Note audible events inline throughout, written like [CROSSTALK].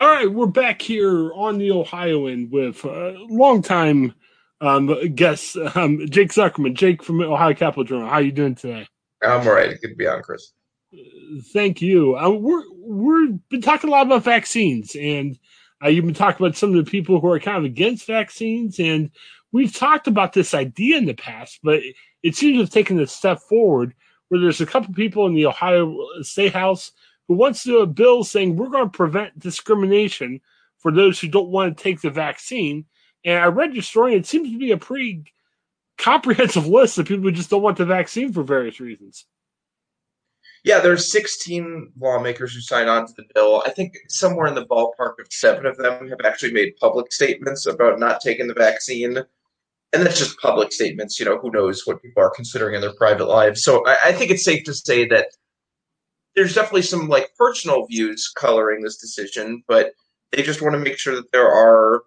All right, we're back here on the Ohioan with uh, longtime um, guest um, Jake Zuckerman. Jake from Ohio Capital Journal. How you doing today? I'm all right. Good to be on, Chris. Thank you. Uh, we're we've been talking a lot about vaccines, and uh, you've been talking about some of the people who are kind of against vaccines, and we've talked about this idea in the past, but it seems to have taken a step forward. Where there's a couple people in the Ohio State House who wants to do a bill saying we're going to prevent discrimination for those who don't want to take the vaccine. And I read your story, and it seems to be a pretty comprehensive [LAUGHS] list of people who just don't want the vaccine for various reasons. Yeah, there's 16 lawmakers who signed on to the bill. I think somewhere in the ballpark of seven of them have actually made public statements about not taking the vaccine. And that's just public statements. You know, who knows what people are considering in their private lives. So I, I think it's safe to say that there's definitely some like personal views coloring this decision, but they just want to make sure that there are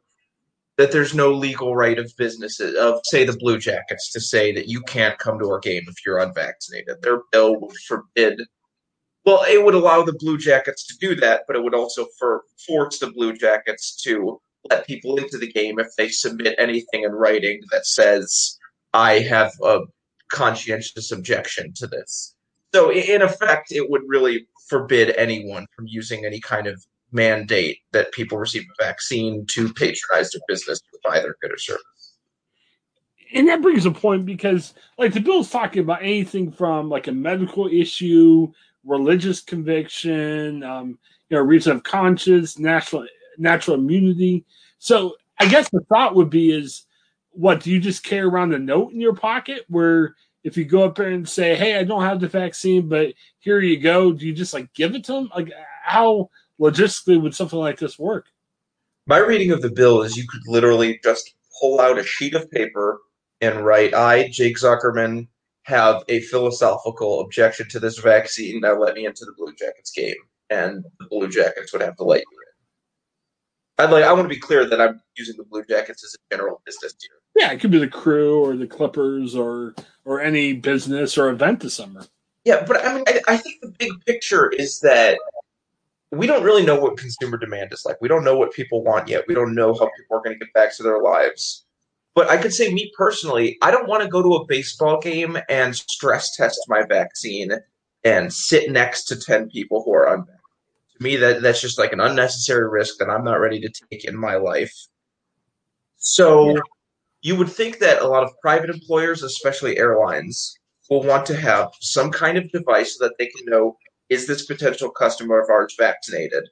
that there's no legal right of businesses of say the Blue Jackets to say that you can't come to our game if you're unvaccinated. Their bill would forbid. Well, it would allow the Blue Jackets to do that, but it would also for, force the Blue Jackets to let people into the game if they submit anything in writing that says I have a conscientious objection to this. So in effect, it would really forbid anyone from using any kind of mandate that people receive a vaccine to patronize their business to buy their good or service. And that brings a point because, like, the bill's talking about anything from like a medical issue, religious conviction, um, you know, reason of conscience, natural natural immunity. So I guess the thought would be is, what do you just carry around a note in your pocket where if you go up there and say, "Hey, I don't have the vaccine, but here you go," do you just like give it to them? Like, how logistically would something like this work? My reading of the bill is you could literally just pull out a sheet of paper and write, "I, Jake Zuckerman, have a philosophical objection to this vaccine. Now let me into the Blue Jackets game," and the Blue Jackets would have to let you in. I'd like. I want to be clear that I'm using the Blue Jackets as a general business here. Yeah, it could be the crew or the Clippers or or any business or event this summer. Yeah, but I mean, I, I think the big picture is that we don't really know what consumer demand is like. We don't know what people want yet. We don't know how people are going to get back to their lives. But I could say, me personally, I don't want to go to a baseball game and stress test my vaccine and sit next to 10 people who are unvaccinated. To me, that, that's just like an unnecessary risk that I'm not ready to take in my life. So you would think that a lot of private employers, especially airlines, will want to have some kind of device so that they can know is this potential customer of ours vaccinated?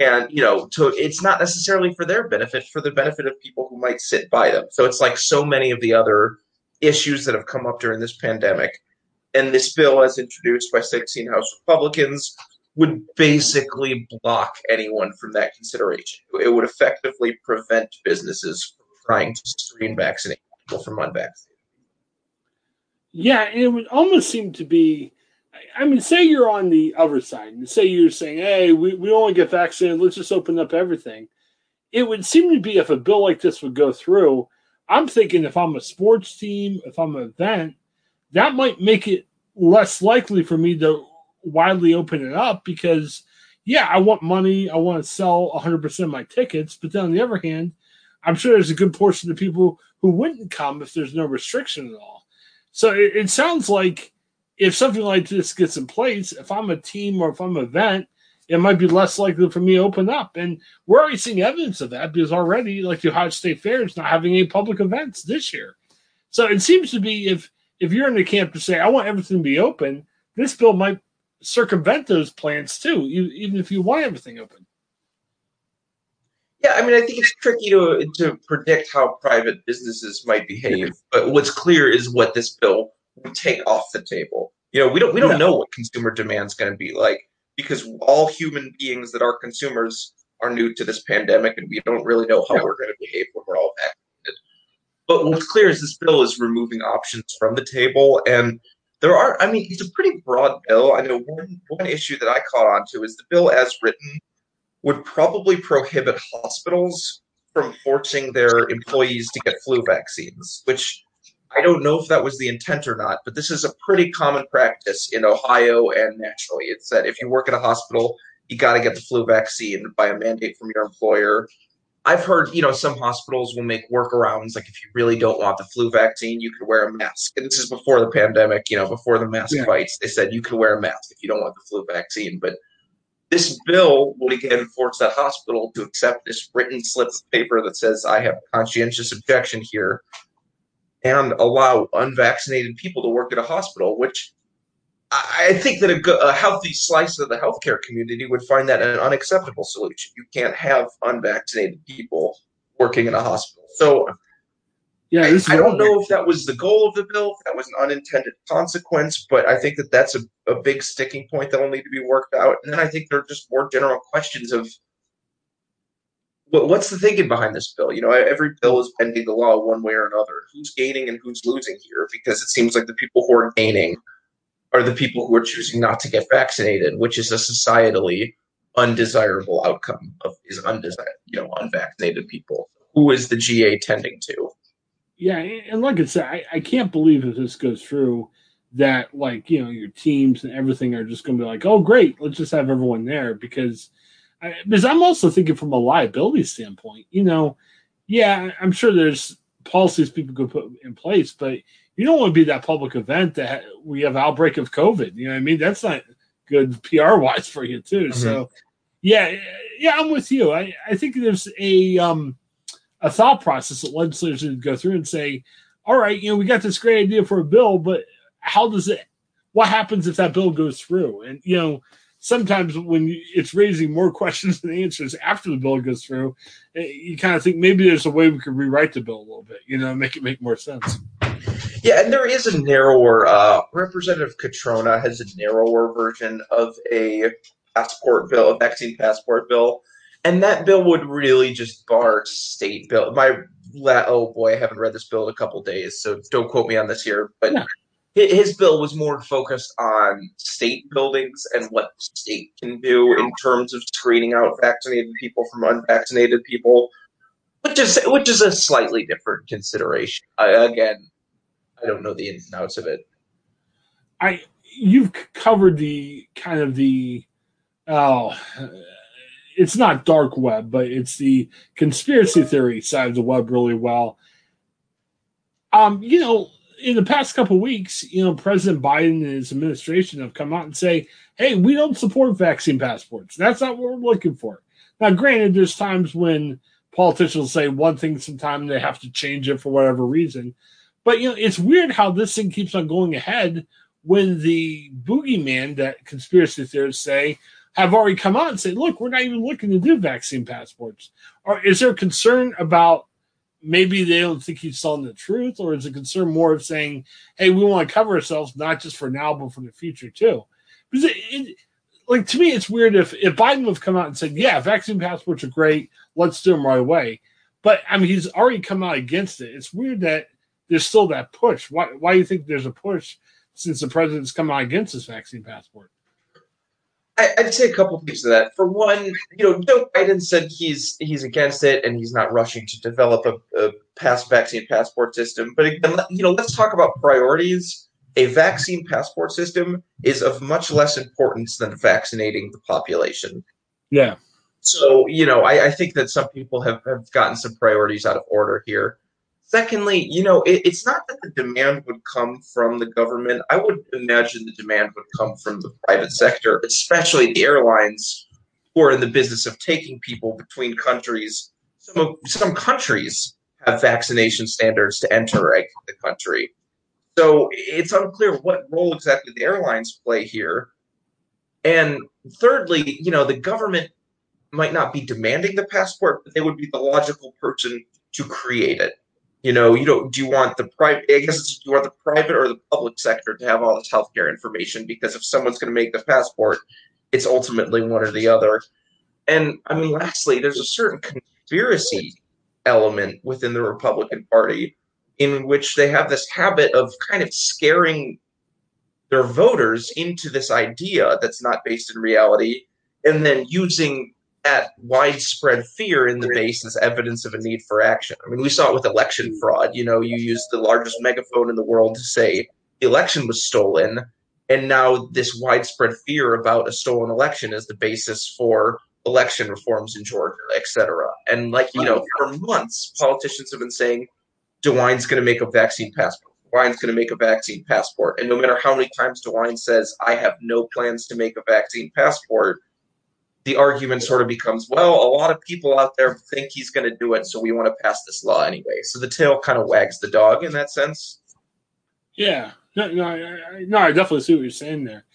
And you know, to it's not necessarily for their benefit, for the benefit of people who might sit by them. So it's like so many of the other issues that have come up during this pandemic. And this bill, as introduced by 16 House Republicans, would basically block anyone from that consideration. It would effectively prevent businesses trying to screen vaccinate people from unvaccinated. Yeah, and it would almost seem to be. I mean, say you're on the other side, and say you're saying, "Hey, we we only get vaccinated. Let's just open up everything." It would seem to be if a bill like this would go through. I'm thinking if I'm a sports team, if I'm an event, that might make it less likely for me to widely open it up because, yeah, I want money. I want to sell 100% of my tickets. But then on the other hand, I'm sure there's a good portion of people who wouldn't come if there's no restriction at all. So it, it, sounds like if something like this gets in place, if I'm a team or if I'm an event it might be less likely for me to open up. And we're already seeing evidence of that because already, like the Ohio State Fair is not having any public events this year. So it seems to be if if you're in the camp to say I want everything to be open, this bill might circumvent those plans too, even if you want everything open. Yeah, I mean, I think it's tricky to to predict how private businesses might behave, but what's clear is what this bill would take off the table. You know, we don't we don't know what consumer demand is going to be like because all human beings that are consumers are new to this pandemic, and we don't really know how yeah. we're going to behave when we're all vaccinated. But what's clear is this bill is removing options from the table, and there are. I mean, it's a pretty broad bill. I know one one issue that I caught on to is the bill as written would probably prohibit hospitals from forcing their employees to get flu vaccines, which I don't know if that was the intent or not, but this is a pretty common practice in Ohio and nationally. It's that if you work at a hospital, you got to get the flu vaccine by a mandate from your employer. I've heard, you know, some hospitals will make workarounds. Like if you really don't want the flu vaccine, you could wear a mask. And this is before the pandemic, you know, before the mask yeah. fights. They said you could wear a mask if you don't want the flu vaccine. But this bill would again force that hospital to accept this written slip of paper that says I have conscientious objection here and allow unvaccinated people to work at a hospital, which I think that a, a, healthy slice of the healthcare community would find that an unacceptable solution. You can't have unvaccinated people working in a hospital. So yeah, I, I don't know if that was the goal of the bill, if that was an unintended consequence, but I think that that's a, a big sticking point that will need to be worked out. And then I think there are just more general questions of what, what's the thinking behind this bill? You know, every bill is bending the law one way or another. Who's gaining and who's losing here? Because it seems like the people who are gaining are the people who are choosing not to get vaccinated, which is a societally undesirable outcome of is undesired, you know, unvaccinated people. Who is the GA tending to? Yeah, and like I said, I, I can't believe if this goes through that like you know your teams and everything are just going to be like, oh great, let's just have everyone there because I, because I'm also thinking from a liability standpoint. You know, yeah, I'm sure there's policies people could put in place, but you don't want to be that public event that we have outbreak of COVID. You know what I mean? That's not good PR wise [LAUGHS] for you too. Mm-hmm. So yeah, yeah, I'm with you. I, I think there's a um a thought process that legislators should go through and say, all right, you know, we got this great idea for a bill, but how does it, what happens if that bill goes through? And, you know, sometimes when it's raising more [LAUGHS] questions than answers after the bill goes through, eh, you kind of think maybe there's a way we could rewrite the bill a little bit, you know, make it make more sense. Yeah, and there is a narrower, uh, Representative Cutrona has a narrower version of a passport bill, a vaccine passport bill and that bill would really just bar state bill. My oh boy, I haven't read this bill in a couple days, so don't quote me on this here. But yeah. his bill was more focused on state buildings and what state can do in terms of screening out vaccinated people from unvaccinated people, which is which is a slightly different consideration. I, again, I don't know the ins and outs of it. I you've covered the kind of the oh it's not dark web, but it's the conspiracy theory side of the web really well. Um, you know, in the past couple weeks, you know, President Biden and his administration have come out and say, "Hey, we don't support vaccine passports. That's not what we're looking for." Now, granted, there's times when politicians say one thing, sometimes they have to change it for whatever reason. But you know, it's weird how this thing keeps on going ahead when the boogeyman that conspiracy theorists say have already come out and said, look, we're not even looking to do vaccine passports. Or is there concern about maybe they don't think he's telling the truth, or is it concern more of saying, hey, we want to cover ourselves not just for now, but for the future too? Because it, it, like to me, it's weird if if Biden would have come out and said, yeah, vaccine passports are great, let's do them right away. But I mean, he's already come out against it. It's weird that there's still that push. Why? Why do you think there's a push since the president's come out against this vaccine passport? I, would say a couple things to that. For one, you know, Joe Biden said he's he's against it and he's not rushing to develop a, a pass vaccine passport system. But again, you know, let's talk about priorities. A vaccine passport system is of much less importance than vaccinating the population. Yeah. So, you know, I, I think that some people have, have gotten some priorities out of order here. Secondly, you know, it, it's not that the demand would come from the government. I would imagine the demand would come from the private sector, especially the airlines who are in the business of taking people between countries. Some some countries have vaccination standards to enter the country. So it's unclear what role exactly the airlines play here. And thirdly, you know, the government might not be demanding the passport, but they would be the logical person to create it. You know, you don't do you want the private I guess do you want the private or the public sector to have all this healthcare information because if someone's gonna make the passport, it's ultimately one or the other. And I mean lastly, there's a certain conspiracy element within the Republican Party in which they have this habit of kind of scaring their voters into this idea that's not based in reality and then using that widespread fear in the base as evidence of a need for action. I mean, we saw it with election fraud. You know, you use the largest megaphone in the world to say the election was stolen, and now this widespread fear about a stolen election is the basis for election reforms in Georgia, et cetera. And like you know, for months, politicians have been saying DeWine's going to make a vaccine passport. DeWine's going to make a vaccine passport, and no matter how many times DeWine says, "I have no plans to make a vaccine passport," the argument sort of becomes, well, a lot of people out there think he's going to do it, so we want to pass this law anyway. So the tail kind of wags the dog in that sense. Yeah, no, no, I, no, I definitely see what you're saying there.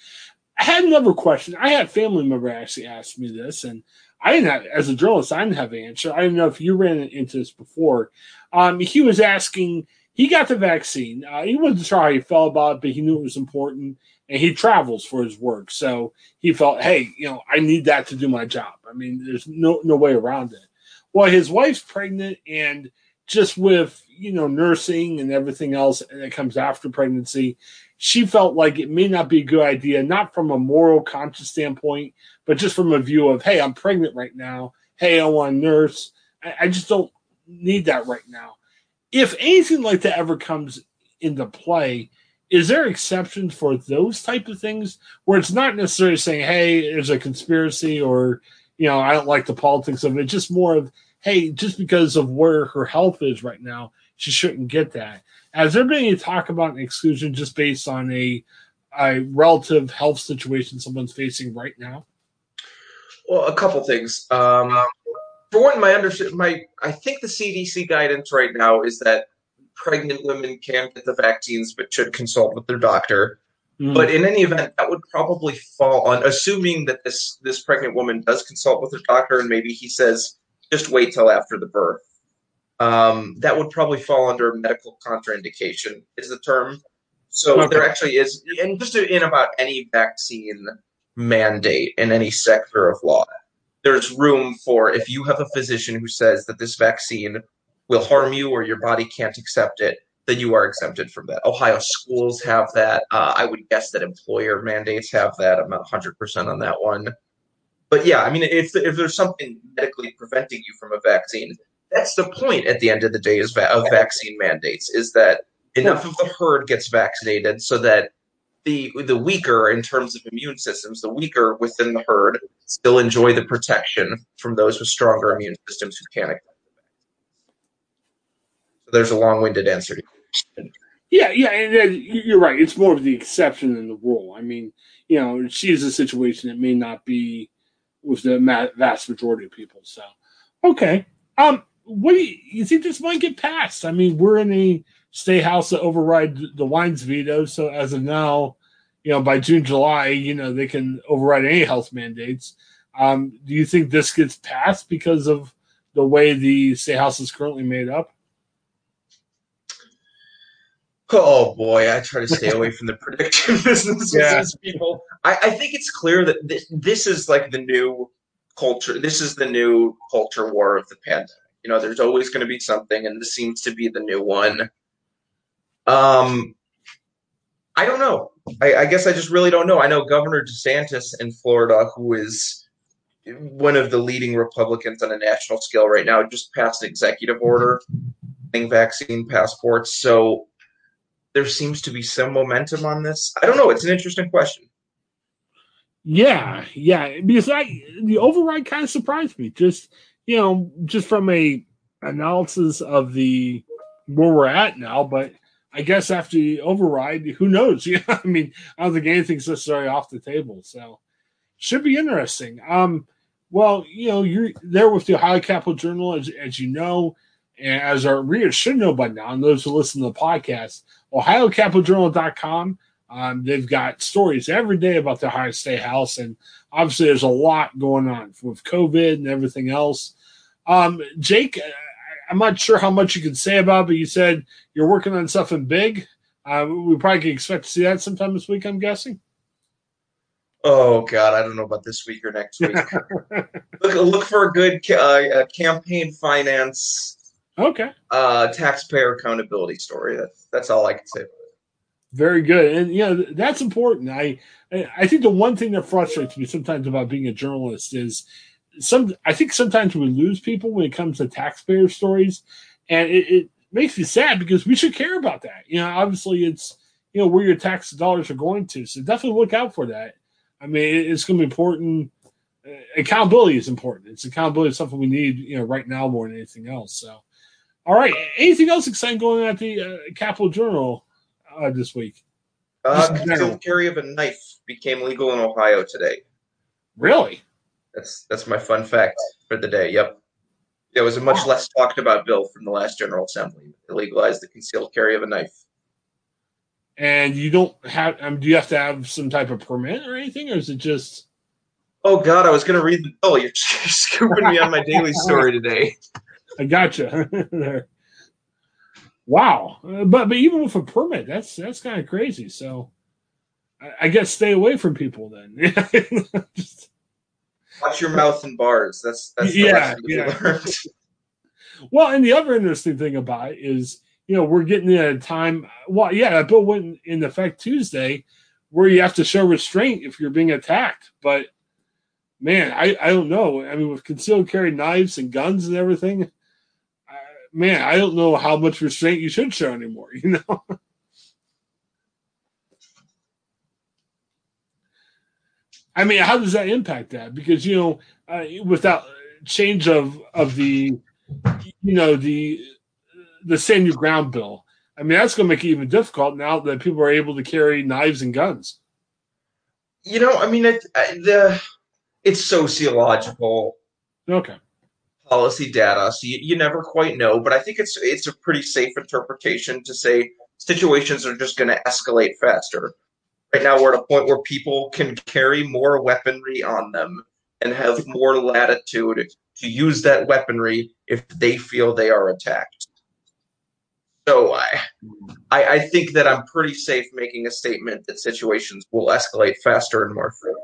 I had another question. I had a family member actually ask me this, and I didn't have, as a journalist, I didn't have the answer. I don't know if you ran into this before. Um, he was asking, he got the vaccine. Uh, he wasn't sure how he felt about it, but he knew it was important and he travels for his work. So he felt, hey, you know, I need that to do my job. I mean, there's no no way around it. Well, his wife's pregnant, and just with you know nursing and everything else that comes after pregnancy, she felt like it may not be a good idea, not from a moral conscious standpoint, but just from a view of, hey, I'm pregnant right now. Hey, I want to nurse. I, I just don't need that right now. If anything like that ever comes into play, is there exceptions for those type of things where it's not necessarily saying hey there's a conspiracy or you know i don't like the politics of it. Just more of hey just because of where her health is right now she shouldn't get that. Has there been any talk about an exclusion just based on a a relative health situation someone's facing right now? Well a couple things. Um, for one my understanding my i think the cdc guidance right now is that pregnant women can't get the vaccines but should consult with their doctor. Mm. But in any event, that would probably fall on assuming that this this pregnant woman does consult with her doctor and maybe he says just wait till after the birth. Um, that would probably fall under medical contraindication is the term. So okay. there actually is, and just in about any vaccine mandate in any sector of law, there's room for if you have a physician who says that this vaccine will harm you or your body can't accept it, then you are exempted from that. Ohio schools have that. Uh, I would guess that employer mandates have that. I'm not 100% on that one. But yeah, I mean, if, if there's something medically preventing you from a vaccine, that's the point at the end of the day is of vaccine mandates is that enough of the herd gets vaccinated so that the the weaker in terms of immune systems, the weaker within the herd still enjoy the protection from those with stronger immune systems who can't there's a long-winded answer. Yeah, yeah, and you're right. It's more of the exception than the rule. I mean, you know, she is a situation that may not be with the vast majority of people. So, okay. Um, what do you, you think this might get passed? I mean, we're in a state house to override DeWine's veto. So as of now, you know, by June, July, you know, they can override any health mandates. Um, do you think this gets passed because of the way the state house is currently made up? Oh boy, I try to stay away from the prediction [LAUGHS] business yeah. people. I, I, think it's clear that this, this is like the new culture. This is the new culture war of the pandemic. You know, there's always going to be something, and this seems to be the new one. Um, I don't know. I, I guess I just really don't know. I know Governor DeSantis in Florida, who is one of the leading Republicans on a national scale right now, just passed an executive order vaccine passports. So there seems to be some momentum on this? I don't know. It's an interesting question. Yeah, yeah, because I the override kind of surprised me. Just you know, just from a analysis of the where we're at now, but I guess after the override, who knows? [LAUGHS] Yeah, I mean, I don't think anything's necessarily off the table. So should be interesting. Um, Well, you know, you're there with the Ohio Capital Journal, as, as you know, and as our readers should know by now, and those who listen to the podcast, OhioCapitalJournal.com. Um, they've got stories every day about the Ohio State House, and obviously there's a lot going on with COVID and everything else. Um, Jake, I'm not sure how much you can say about, it, but you said you're working on something big. Uh, we probably can expect to see that sometime this week. I'm guessing. Oh God, I don't know about this week or next week. [LAUGHS] look, look for a good uh, campaign finance. Okay. Uh, taxpayer accountability story. That's that's all I can say. Very good, and you know that's important. I I think the one thing that frustrates me sometimes about being a journalist is some. I think sometimes we lose people when it comes to taxpayer stories, and it, it makes me sad because we should care about that. You know, obviously it's you know where your tax dollars are going to, so definitely look out for that. I mean, it's going to be important. Uh, accountability is important. It's accountability is something we need, you know, right now more than anything else. So, all right, anything else exciting going on at the uh, Capital Journal uh, this week? Uh, concealed carry of a knife became legal in Ohio today. Really? That's that's my fun fact for the day. Yep. It was a much less talked about bill from the last General Assembly. It legalized the concealed carry of a knife. And you don't have, um, do you have to have some type of permit or anything, or is it just? Oh God, I was going to read the bill. [LAUGHS] You're [LAUGHS] scooping me on my daily story today. [LAUGHS] I gotcha. Wow, uh, but but even with a permit, that's that's kind of crazy. So, I, I, guess stay away from people then. Just, Watch your mouth in bars. That's that's yeah, yeah. well, and the other interesting thing about it is, you know, we're getting at a time. Well, yeah, that bill went in effect Tuesday, where you have to show restraint if you're being attacked. But man, I I don't know. I mean, with concealed carry knives and guns and everything, uh, man, I don't know how much restraint you should show anymore. [LAUGHS] You know. I mean, how does that impact that? Because you know, uh, without change of of the, you know, the the stand your ground bill. I mean, that's going to make it even difficult now that people are able to carry knives and guns. You know, I mean, it, the it's sociological. Okay. Policy data, so you, you never quite know, but I think it's it's a pretty safe interpretation to say situations are just going to escalate faster. Right now, we're at a point where people can carry more weaponry on them and have more latitude to use that weaponry if they feel they are attacked. So I, I, I think that I'm pretty safe making a statement that situations will escalate faster and more frequently.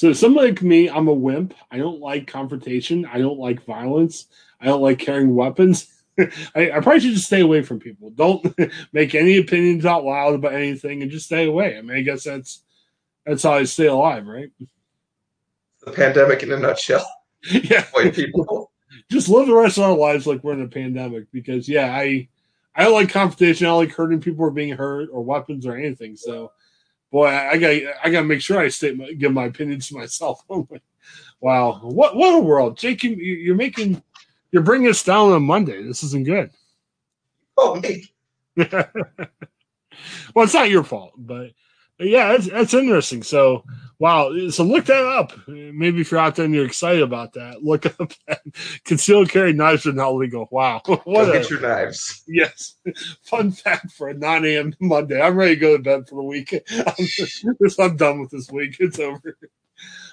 So, somebody like me, I'm a wimp. I don't like confrontation. I don't like violence. I don't like carrying weapons. [LAUGHS] I, I, probably should just stay away from people. Don't [LAUGHS] make any opinions out loud about anything, and just stay away. I mean, I guess that's that's how I stay alive, right? The pandemic in a nutshell. [LAUGHS] yeah, avoid people. Just live the rest of our lives like we're in a pandemic, because yeah, I I don't like confrontation. I don't like hurting people or being hurt or weapons or anything. So, boy, I, got I got to make sure I state my, give my opinions to myself. [LAUGHS] Oh wow, what what a world, Jake! You, you're making you're bringing us down on Monday. This isn't good. Oh, me. [LAUGHS] well, it's not your fault, but, but yeah, that's, that's interesting. So, wow. So look that up. Maybe if you're out there and you're excited about that, look [LAUGHS] up that concealed carry knives are not legal. Wow. [LAUGHS] What go get your knives. Yes. [LAUGHS] Fun fact for a 9 a.m. Monday. I'm ready to go to bed for the week. I'm, I'm done with this week. It's over.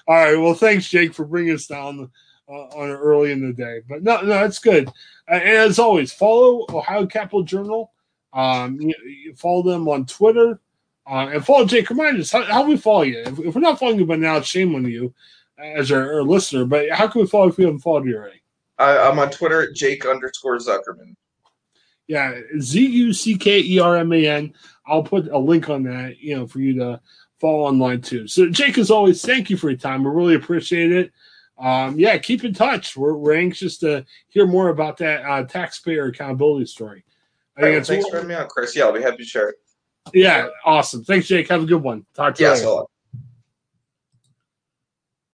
All right. Well, thanks, Jake, for bringing us down uh, on early in the day. But no, no, it's good. Uh, and as always, follow Ohio Capital Journal. Um, you, you follow them on Twitter. Uh, and follow Jake. Remind us how, how we follow you. If, if, we're not following you by now, shame on you as our, our, listener. But how can we follow if we haven't followed you already? I, I'm on Twitter at Jake underscore Zuckerman. Yeah, Z U C K E R M A N. I'll put a link on that, you know, for you to follow online too. So, Jake, as always, thank you for your time. We really appreciate it um, yeah, keep in touch. We're, we're anxious to hear more about that uh, taxpayer accountability story. I think right, thanks for having me on, Chris. Yeah, I'll be happy to share it. Yeah, awesome. Thanks, Jake. Have a good one. Talk to you later.